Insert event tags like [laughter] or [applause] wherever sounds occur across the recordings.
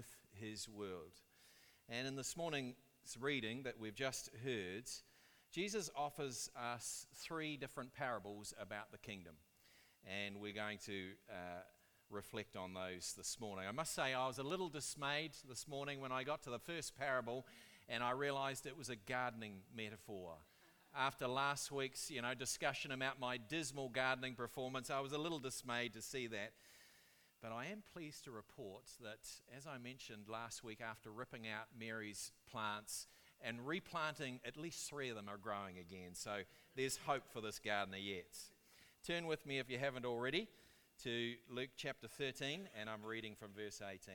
with his world. And in this morning's reading that we've just heard, Jesus offers us three different parables about the kingdom. And we're going to uh, reflect on those this morning. I must say, I was a little dismayed this morning when I got to the first parable and I realized it was a gardening metaphor. After last week's you know, discussion about my dismal gardening performance, I was a little dismayed to see that. But I am pleased to report that, as I mentioned last week, after ripping out Mary's plants and replanting, at least three of them are growing again. So there's hope for this gardener yet. Turn with me, if you haven't already, to Luke chapter 13, and I'm reading from verse 18.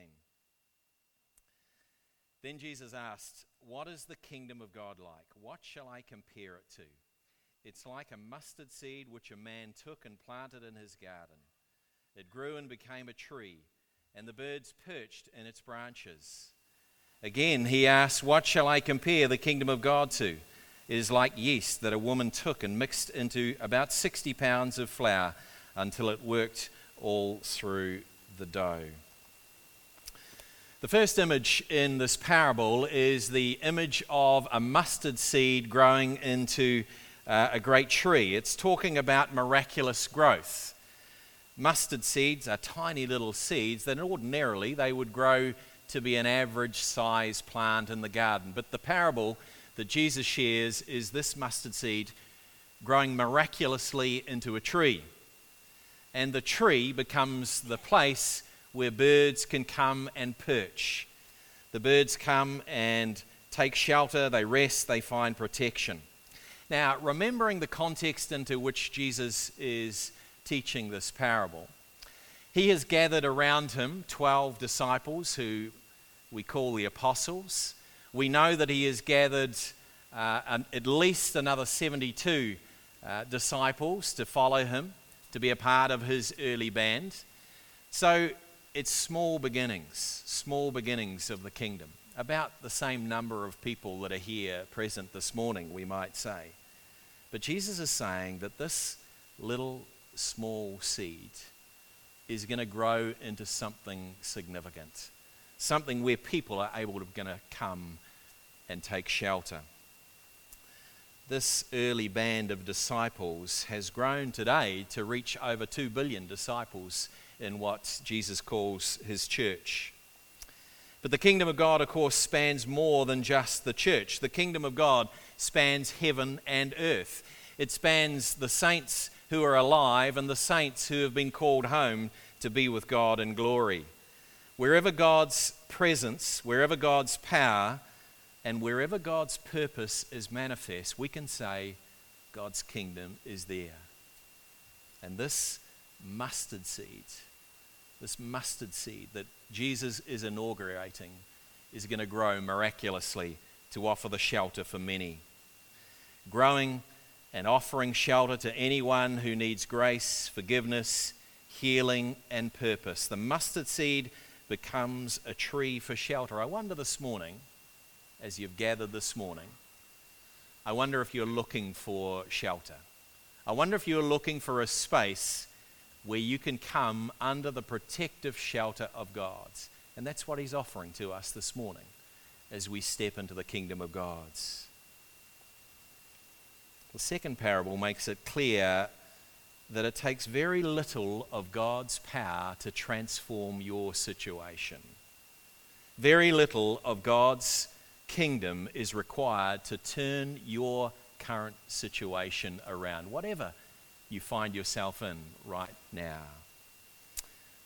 Then Jesus asked, What is the kingdom of God like? What shall I compare it to? It's like a mustard seed which a man took and planted in his garden. It grew and became a tree, and the birds perched in its branches. Again, he asked, What shall I compare the kingdom of God to? It is like yeast that a woman took and mixed into about 60 pounds of flour until it worked all through the dough. The first image in this parable is the image of a mustard seed growing into uh, a great tree. It's talking about miraculous growth. Mustard seeds are tiny little seeds that ordinarily they would grow to be an average size plant in the garden. But the parable that Jesus shares is this mustard seed growing miraculously into a tree. And the tree becomes the place where birds can come and perch. The birds come and take shelter, they rest, they find protection. Now, remembering the context into which Jesus is teaching this parable, he has gathered around him 12 disciples who we call the apostles. We know that he has gathered uh, an, at least another 72 uh, disciples to follow him, to be a part of his early band. So it's small beginnings, small beginnings of the kingdom. About the same number of people that are here present this morning, we might say. But Jesus is saying that this little small seed is going to grow into something significant, something where people are able to going to come and take shelter. This early band of disciples has grown today to reach over 2 billion disciples in what Jesus calls his church. But the kingdom of God, of course, spans more than just the church. The kingdom of God spans heaven and earth. It spans the saints who are alive and the saints who have been called home to be with God in glory. Wherever God's presence, wherever God's power, and wherever God's purpose is manifest, we can say God's kingdom is there. And this mustard seed, this mustard seed that Jesus is inaugurating, is going to grow miraculously to offer the shelter for many. Growing and offering shelter to anyone who needs grace, forgiveness, healing, and purpose. The mustard seed becomes a tree for shelter. I wonder this morning, as you've gathered this morning, I wonder if you're looking for shelter. I wonder if you're looking for a space where you can come under the protective shelter of God's. And that's what He's offering to us this morning as we step into the kingdom of God's. The second parable makes it clear that it takes very little of God's power to transform your situation. Very little of God's kingdom is required to turn your current situation around, whatever you find yourself in right now.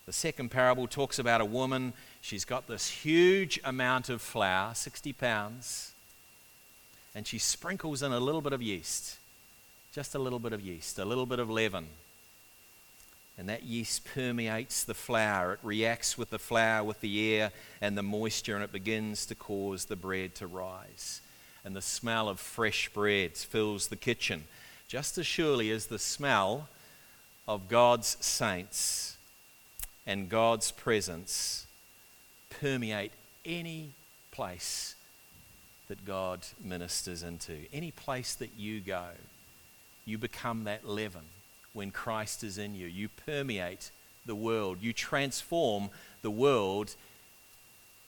The second parable talks about a woman. She's got this huge amount of flour, 60 pounds, and she sprinkles in a little bit of yeast just a little bit of yeast, a little bit of leaven. And that yeast permeates the flour. It reacts with the flour, with the air and the moisture, and it begins to cause the bread to rise. And the smell of fresh bread fills the kitchen, just as surely as the smell of God's saints and God's presence permeate any place that God ministers into, any place that you go you become that leaven when Christ is in you. You permeate the world, you transform the world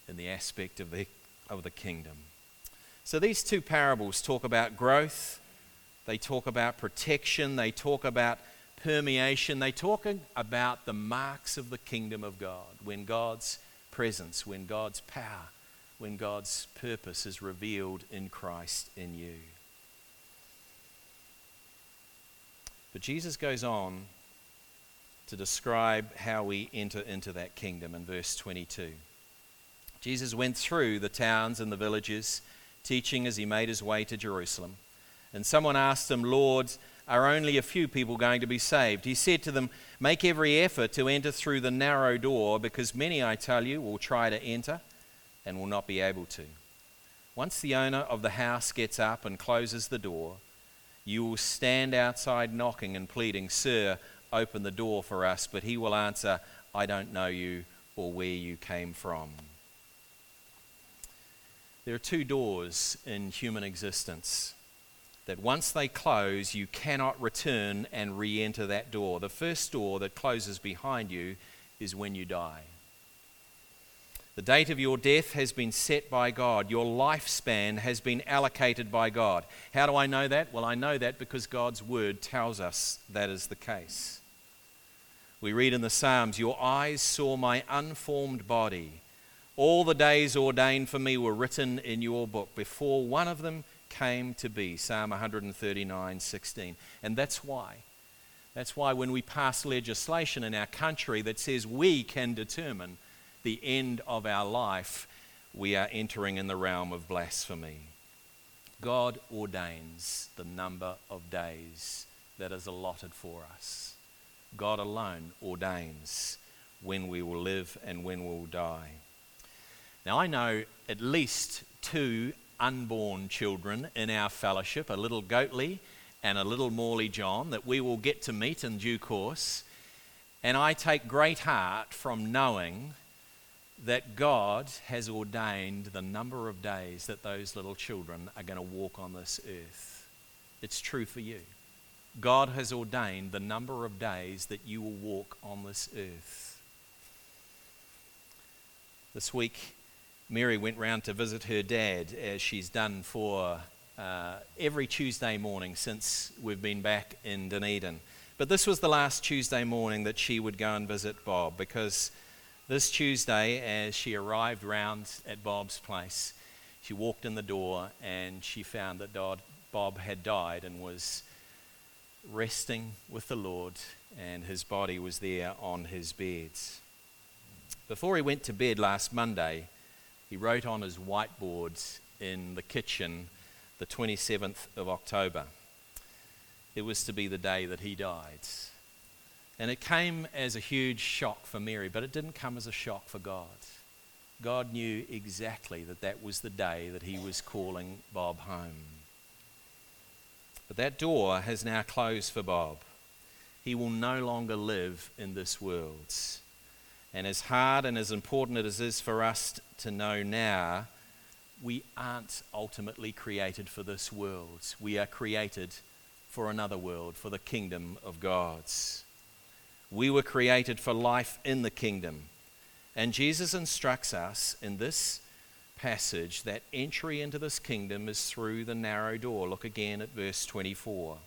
in the aspect of the, of the kingdom. So these two parables talk about growth, they talk about protection, they talk about permeation, they talk about the marks of the kingdom of God when God's presence, when God's power, when God's purpose is revealed in Christ in you. But Jesus goes on to describe how we enter into that kingdom in verse 22. Jesus went through the towns and the villages, teaching as he made his way to Jerusalem. And someone asked him, Lord, are only a few people going to be saved? He said to them, Make every effort to enter through the narrow door, because many, I tell you, will try to enter and will not be able to. Once the owner of the house gets up and closes the door, you will stand outside knocking and pleading, Sir, open the door for us. But he will answer, I don't know you or where you came from. There are two doors in human existence that once they close, you cannot return and re enter that door. The first door that closes behind you is when you die. The date of your death has been set by God. Your lifespan has been allocated by God. How do I know that? Well, I know that because God's word tells us that is the case. We read in the Psalms, Your eyes saw my unformed body. All the days ordained for me were written in your book before one of them came to be. Psalm 139 16. And that's why. That's why when we pass legislation in our country that says we can determine the end of our life, we are entering in the realm of blasphemy. God ordains the number of days that is allotted for us. God alone ordains when we will live and when we will die. Now, I know at least two unborn children in our fellowship, a little Goatley and a little Morley John, that we will get to meet in due course. And I take great heart from knowing that God has ordained the number of days that those little children are going to walk on this earth. It's true for you. God has ordained the number of days that you will walk on this earth. This week, Mary went round to visit her dad, as she's done for uh, every Tuesday morning since we've been back in Dunedin. But this was the last Tuesday morning that she would go and visit Bob because this Tuesday, as she arrived round at Bob's place, she walked in the door and she found that Bob had died and was resting with the Lord, and his body was there on his bed. Before he went to bed last Monday, he wrote on his whiteboards in the kitchen the 27th of October. It was to be the day that he died. And it came as a huge shock for Mary, but it didn't come as a shock for God. God knew exactly that that was the day that he was calling Bob home. But that door has now closed for Bob. He will no longer live in this world. And as hard and as important as it is for us to know now, we aren't ultimately created for this world. We are created for another world, for the kingdom of God's. We were created for life in the kingdom. And Jesus instructs us in this passage that entry into this kingdom is through the narrow door. Look again at verse 24.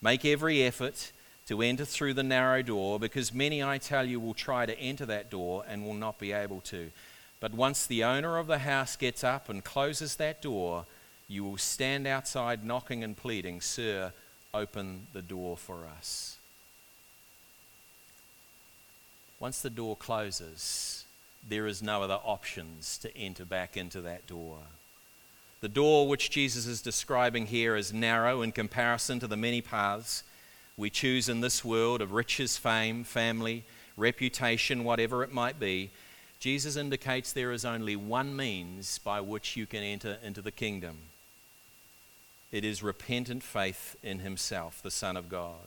Make every effort to enter through the narrow door, because many, I tell you, will try to enter that door and will not be able to. But once the owner of the house gets up and closes that door, you will stand outside knocking and pleading, Sir, open the door for us. Once the door closes, there is no other options to enter back into that door. The door which Jesus is describing here is narrow in comparison to the many paths we choose in this world of riches, fame, family, reputation, whatever it might be. Jesus indicates there is only one means by which you can enter into the kingdom. It is repentant faith in Himself, the Son of God.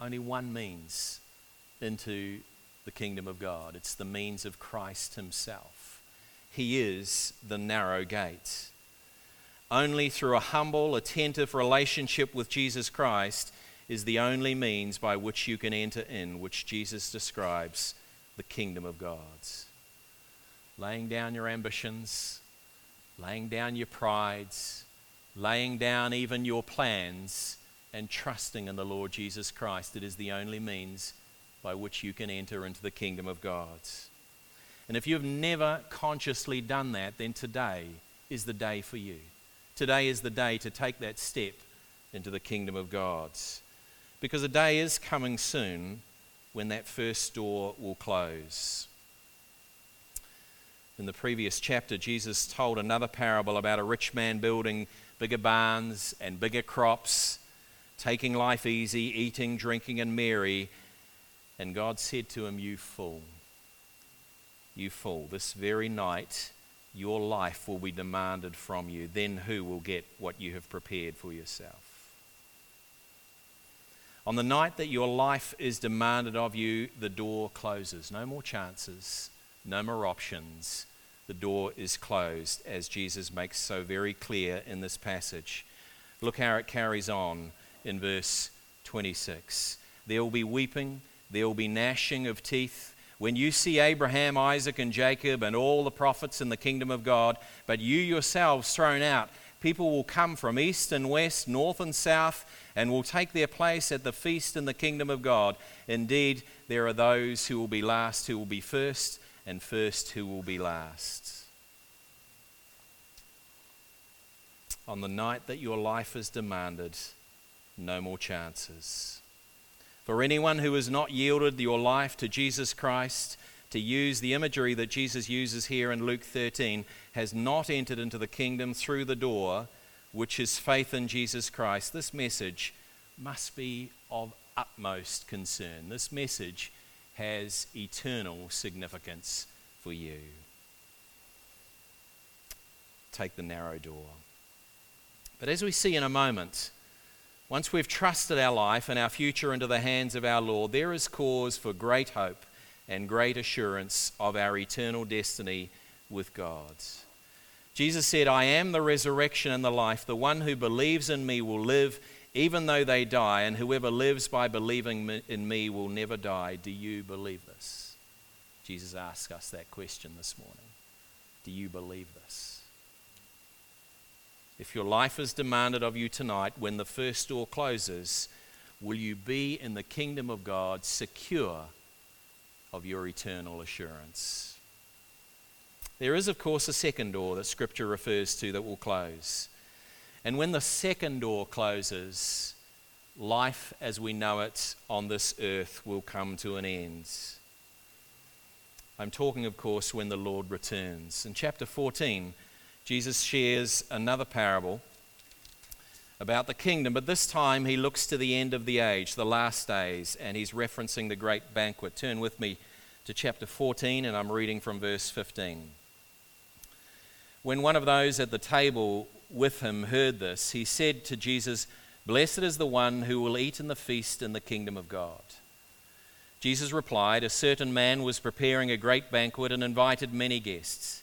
Only one means into the kingdom of God it's the means of Christ Himself. He is the narrow gate. Only through a humble, attentive relationship with Jesus Christ is the only means by which you can enter in, which Jesus describes the kingdom of God's. Laying down your ambitions, laying down your prides, laying down even your plans, and trusting in the Lord Jesus Christ. It is the only means by which you can enter into the kingdom of God. And if you've never consciously done that, then today is the day for you. Today is the day to take that step into the kingdom of God. Because a day is coming soon when that first door will close. In the previous chapter, Jesus told another parable about a rich man building bigger barns and bigger crops, taking life easy, eating, drinking, and merry. And God said to him, You fool, you fool, this very night your life will be demanded from you. Then who will get what you have prepared for yourself? On the night that your life is demanded of you, the door closes. No more chances, no more options. The door is closed, as Jesus makes so very clear in this passage. Look how it carries on in verse 26. There will be weeping, there will be gnashing of teeth. When you see Abraham, Isaac, and Jacob, and all the prophets in the kingdom of God, but you yourselves thrown out, people will come from east and west, north and south and will take their place at the feast in the kingdom of God. Indeed, there are those who will be last who will be first, and first who will be last. On the night that your life is demanded, no more chances. For anyone who has not yielded your life to Jesus Christ, to use the imagery that Jesus uses here in Luke 13, has not entered into the kingdom through the door which is faith in Jesus Christ, this message must be of utmost concern. This message has eternal significance for you. Take the narrow door. But as we see in a moment, once we've trusted our life and our future into the hands of our Lord, there is cause for great hope and great assurance of our eternal destiny with God. Jesus said, I am the resurrection and the life. The one who believes in me will live even though they die, and whoever lives by believing in me will never die. Do you believe this? Jesus asked us that question this morning. Do you believe this? If your life is demanded of you tonight when the first door closes, will you be in the kingdom of God secure of your eternal assurance? There is, of course, a second door that Scripture refers to that will close. And when the second door closes, life as we know it on this earth will come to an end. I'm talking, of course, when the Lord returns. In chapter 14, Jesus shares another parable about the kingdom, but this time he looks to the end of the age, the last days, and he's referencing the great banquet. Turn with me to chapter 14, and I'm reading from verse 15. When one of those at the table with him heard this, he said to Jesus, Blessed is the one who will eat in the feast in the kingdom of God. Jesus replied, A certain man was preparing a great banquet and invited many guests.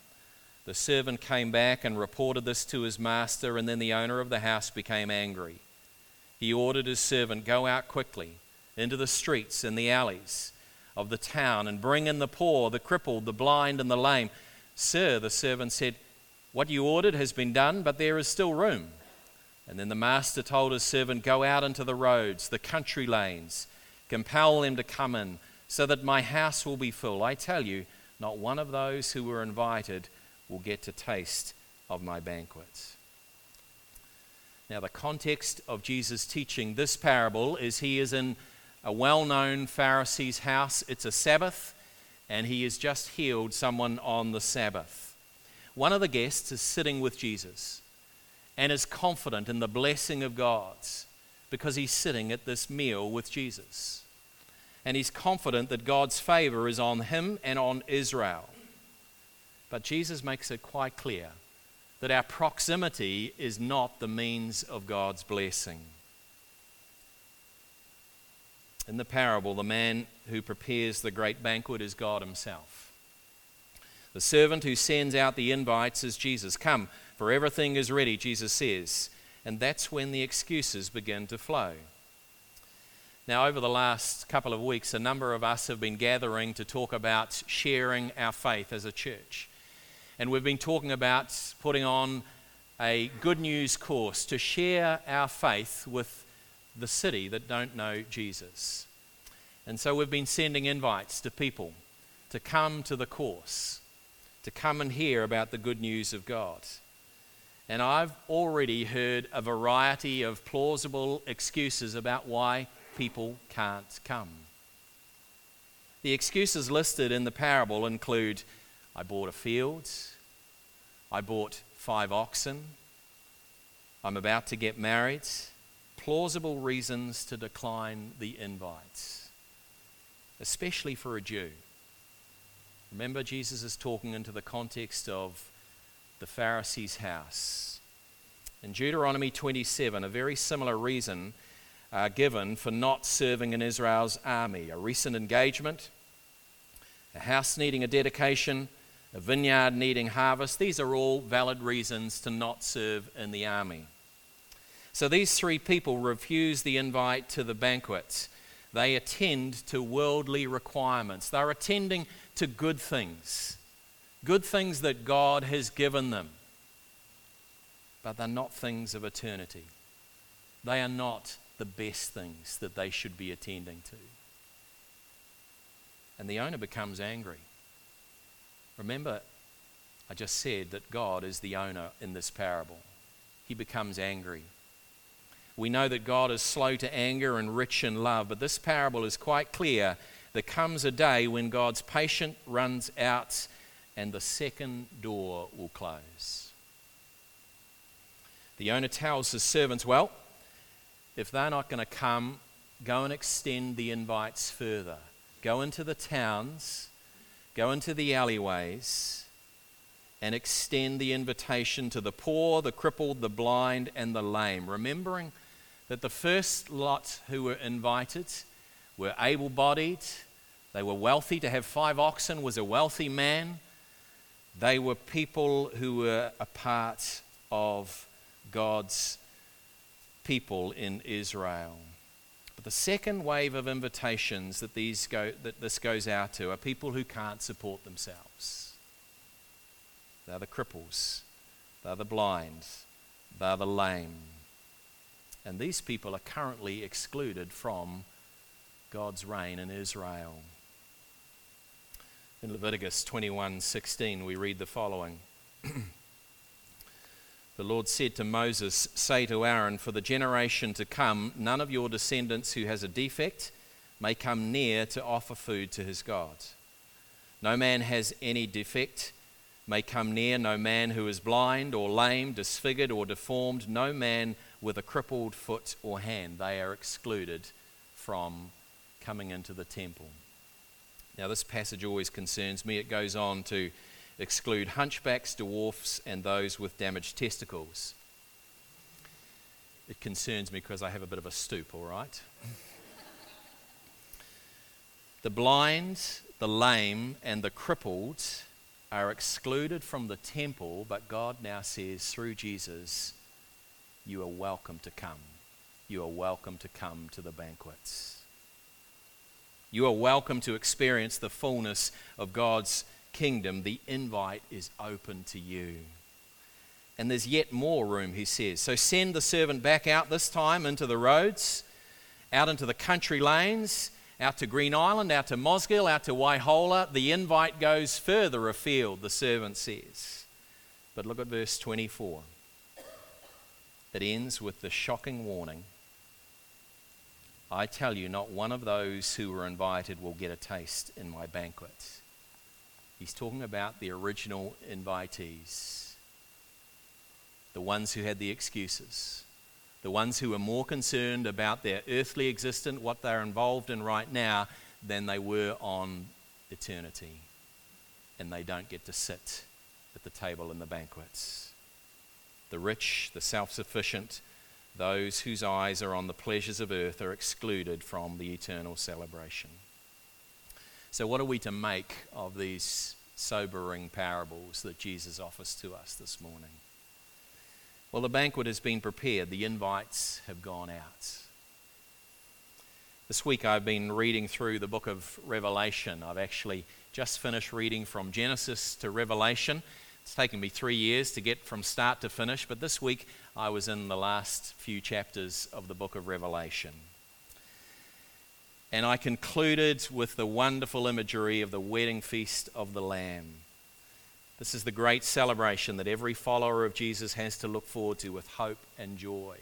The servant came back and reported this to his master, and then the owner of the house became angry. He ordered his servant, Go out quickly into the streets and the alleys of the town and bring in the poor, the crippled, the blind, and the lame. Sir, the servant said, What you ordered has been done, but there is still room. And then the master told his servant, Go out into the roads, the country lanes, compel them to come in, so that my house will be full. I tell you, not one of those who were invited will get to taste of my banquet. Now, the context of Jesus teaching this parable is he is in a well known Pharisee's house. It's a Sabbath, and he has just healed someone on the Sabbath. One of the guests is sitting with Jesus and is confident in the blessing of God because he's sitting at this meal with Jesus. And he's confident that God's favor is on him and on Israel. But Jesus makes it quite clear that our proximity is not the means of God's blessing. In the parable, the man who prepares the great banquet is God Himself. The servant who sends out the invites is Jesus. Come, for everything is ready, Jesus says. And that's when the excuses begin to flow. Now, over the last couple of weeks, a number of us have been gathering to talk about sharing our faith as a church. And we've been talking about putting on a good news course to share our faith with the city that don't know Jesus. And so we've been sending invites to people to come to the course, to come and hear about the good news of God. And I've already heard a variety of plausible excuses about why people can't come. The excuses listed in the parable include I bought a field, I bought five oxen, I'm about to get married, plausible reasons to decline the invites, especially for a Jew. Remember, Jesus is talking into the context of the Pharisee's house. In Deuteronomy 27, a very similar reason uh, given for not serving in Israel's army a recent engagement, a house needing a dedication, a vineyard needing harvest. These are all valid reasons to not serve in the army. So these three people refuse the invite to the banquet. They attend to worldly requirements. They're attending to good things, good things that God has given them. But they're not things of eternity. They are not the best things that they should be attending to. And the owner becomes angry. Remember, I just said that God is the owner in this parable. He becomes angry. We know that God is slow to anger and rich in love, but this parable is quite clear. There comes a day when God's patience runs out and the second door will close. The owner tells his servants, Well, if they're not going to come, go and extend the invites further. Go into the towns, go into the alleyways, and extend the invitation to the poor, the crippled, the blind, and the lame, remembering that the first lot who were invited were able bodied, they were wealthy. To have five oxen was a wealthy man. They were people who were a part of God's people in Israel. But the second wave of invitations that, these go, that this goes out to are people who can't support themselves. They're the cripples, they're the blind, they're the lame. And these people are currently excluded from God's reign in Israel. In Leviticus 21:16 we read the following. [clears throat] the Lord said to Moses, "Say to Aaron, for the generation to come, none of your descendants who has a defect may come near to offer food to his God. No man has any defect may come near, no man who is blind or lame, disfigured or deformed, no man with a crippled foot or hand. They are excluded from coming into the temple. Now, this passage always concerns me. It goes on to exclude hunchbacks, dwarfs, and those with damaged testicles. It concerns me because I have a bit of a stoop, all right? the blind, the lame, and the crippled are excluded from the temple, but God now says through Jesus, you are welcome to come. You are welcome to come to the banquets. You are welcome to experience the fullness of God's kingdom. The invite is open to you. And there's yet more room, he says. So send the servant back out this time into the roads, out into the country lanes, out to Green Island, out to Mosgiel, out to Waihola. The invite goes further afield, the servant says. But look at verse 24. It ends with the shocking warning I tell you, not one of those who were invited will get a taste in my banquet. He's talking about the original invitees, the ones who had the excuses, the ones who were more concerned about their earthly existence, what they're involved in right now, than they were on eternity. And they don't get to sit at the table in the banquets. The rich, the self sufficient, those whose eyes are on the pleasures of earth are excluded from the eternal celebration. So, what are we to make of these sobering parables that Jesus offers to us this morning? Well, the banquet has been prepared, the invites have gone out. This week I've been reading through the book of Revelation. I've actually just finished reading from Genesis to Revelation. It's taken me three years to get from start to finish, but this week I was in the last few chapters of the book of Revelation. And I concluded with the wonderful imagery of the wedding feast of the Lamb. This is the great celebration that every follower of Jesus has to look forward to with hope and joy.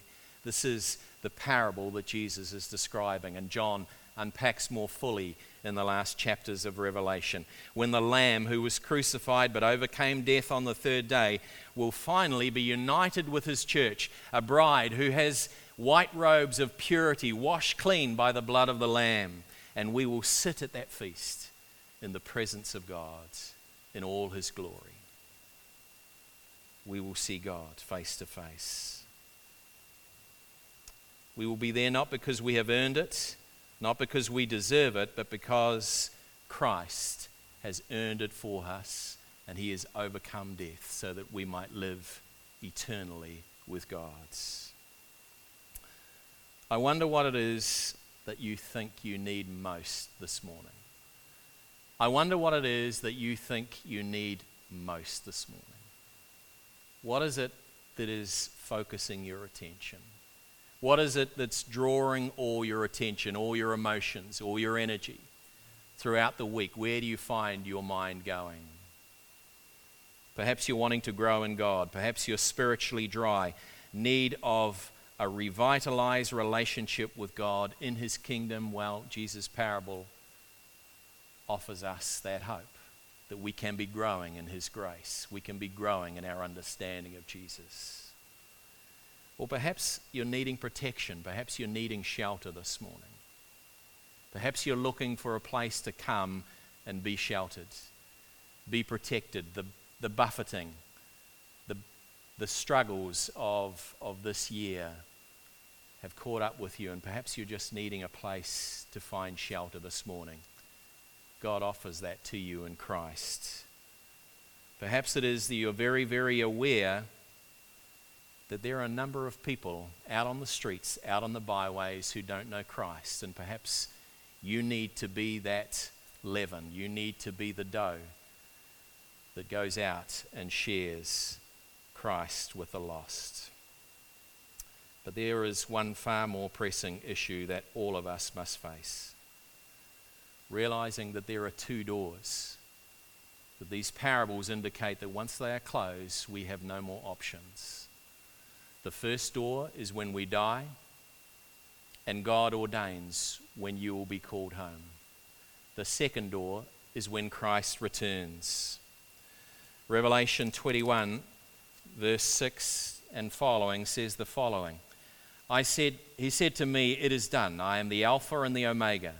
This is the parable that Jesus is describing, and John unpacks more fully in the last chapters of Revelation. When the Lamb who was crucified but overcame death on the third day will finally be united with his church, a bride who has white robes of purity, washed clean by the blood of the Lamb, and we will sit at that feast in the presence of God in all his glory. We will see God face to face. We will be there not because we have earned it, not because we deserve it, but because Christ has earned it for us and he has overcome death so that we might live eternally with God. I wonder what it is that you think you need most this morning. I wonder what it is that you think you need most this morning. What is it that is focusing your attention? What is it that's drawing all your attention, all your emotions, all your energy throughout the week? Where do you find your mind going? Perhaps you're wanting to grow in God. Perhaps you're spiritually dry, need of a revitalized relationship with God in His kingdom. Well, Jesus' parable offers us that hope that we can be growing in His grace, we can be growing in our understanding of Jesus. Or perhaps you're needing protection, perhaps you're needing shelter this morning. Perhaps you're looking for a place to come and be sheltered, be protected. The, the buffeting, the struggles of, of this year have caught up with you, and perhaps you're just needing a place to find shelter this morning. God offers that to you in Christ. Perhaps it is that you're very, very aware that there are a number of people out on the streets, out on the byways who don't know Christ, and perhaps you need to be that leaven. You need to be the dough that goes out and shares Christ with the lost. But there is one far more pressing issue that all of us must face. Realizing that there are two doors, that these parables indicate that once they are closed, we have no more options. The first door is when we die, and God ordains when you will be called home. The second door is when Christ returns. Revelation 21, verse 6 and following says the following I said, He said to me, It is done. I am the Alpha and the Omega,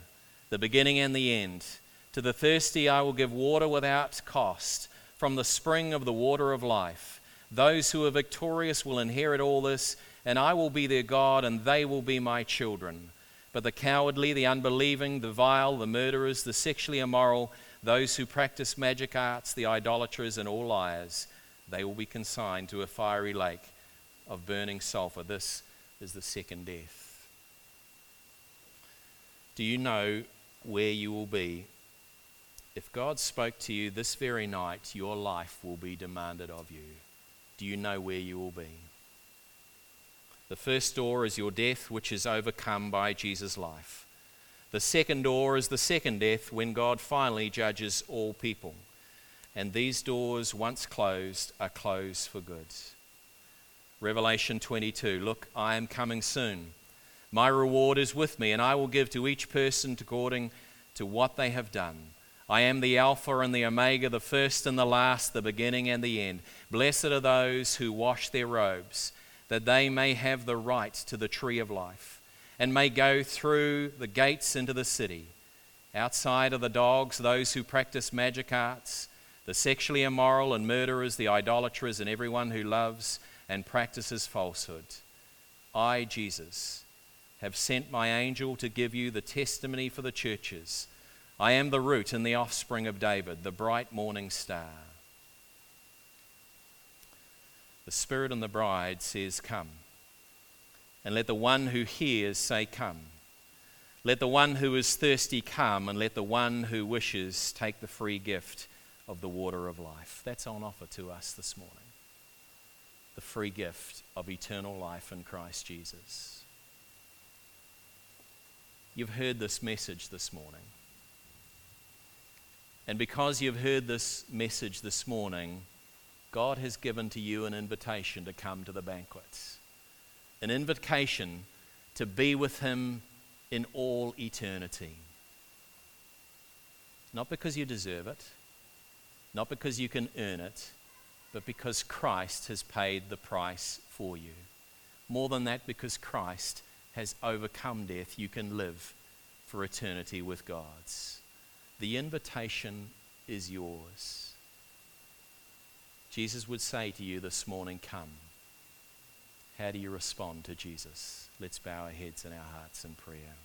the beginning and the end. To the thirsty I will give water without cost from the spring of the water of life. Those who are victorious will inherit all this, and I will be their God, and they will be my children. But the cowardly, the unbelieving, the vile, the murderers, the sexually immoral, those who practice magic arts, the idolaters, and all liars, they will be consigned to a fiery lake of burning sulfur. This is the second death. Do you know where you will be? If God spoke to you this very night, your life will be demanded of you. Do you know where you will be? The first door is your death, which is overcome by Jesus' life. The second door is the second death when God finally judges all people. And these doors, once closed, are closed for good. Revelation 22 Look, I am coming soon. My reward is with me, and I will give to each person according to what they have done. I am the Alpha and the Omega, the first and the last, the beginning and the end. Blessed are those who wash their robes, that they may have the right to the tree of life, and may go through the gates into the city. Outside are the dogs, those who practice magic arts, the sexually immoral and murderers, the idolaters, and everyone who loves and practices falsehood. I, Jesus, have sent my angel to give you the testimony for the churches. I am the root and the offspring of David, the bright morning star. The Spirit and the bride says, Come. And let the one who hears say, Come. Let the one who is thirsty come, and let the one who wishes take the free gift of the water of life. That's on offer to us this morning the free gift of eternal life in Christ Jesus. You've heard this message this morning. And because you've heard this message this morning, God has given to you an invitation to come to the banquets, an invitation to be with Him in all eternity. Not because you deserve it, not because you can earn it, but because Christ has paid the price for you. More than that, because Christ has overcome death, you can live for eternity with God's. The invitation is yours. Jesus would say to you this morning, Come. How do you respond to Jesus? Let's bow our heads and our hearts in prayer.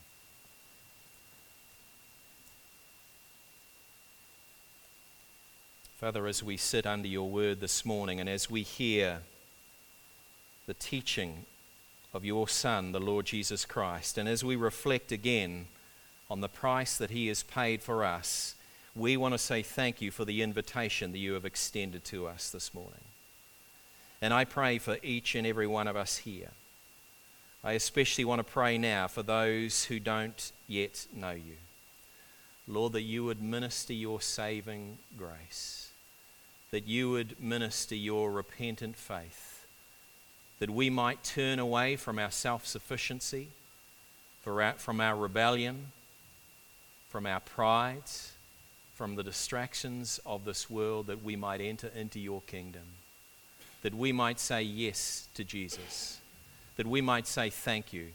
Father, as we sit under your word this morning and as we hear the teaching of your Son, the Lord Jesus Christ, and as we reflect again on the price that he has paid for us, we want to say thank you for the invitation that you have extended to us this morning. And I pray for each and every one of us here. I especially want to pray now for those who don't yet know you. Lord, that you would minister your saving grace that you would minister your repentant faith, that we might turn away from our self sufficiency, from our rebellion, from our pride, from the distractions of this world, that we might enter into your kingdom, that we might say yes to Jesus, that we might say thank you.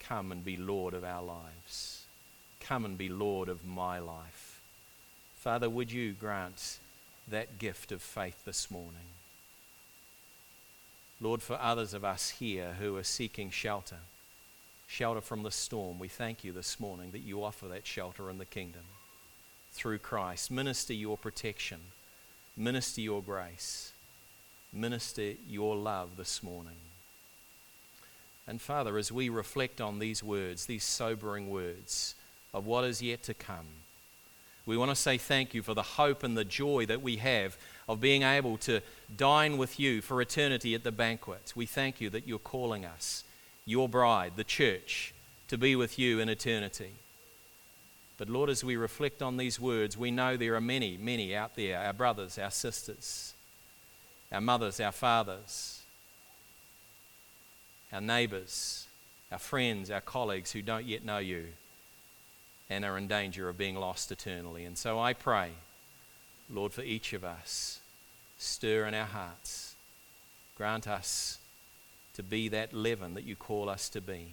Come and be Lord of our lives. Come and be Lord of my life. Father, would you grant that gift of faith this morning. Lord, for others of us here who are seeking shelter, shelter from the storm, we thank you this morning that you offer that shelter in the kingdom through Christ. Minister your protection, minister your grace, minister your love this morning. And Father, as we reflect on these words, these sobering words of what is yet to come, we want to say thank you for the hope and the joy that we have of being able to dine with you for eternity at the banquet. We thank you that you're calling us, your bride, the church, to be with you in eternity. But Lord, as we reflect on these words, we know there are many, many out there our brothers, our sisters, our mothers, our fathers, our neighbors, our friends, our colleagues who don't yet know you and are in danger of being lost eternally. And so I pray, Lord, for each of us, stir in our hearts. Grant us to be that leaven that you call us to be.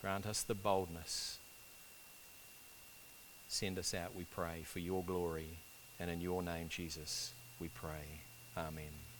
Grant us the boldness. Send us out, we pray, for your glory. And in your name, Jesus, we pray. Amen.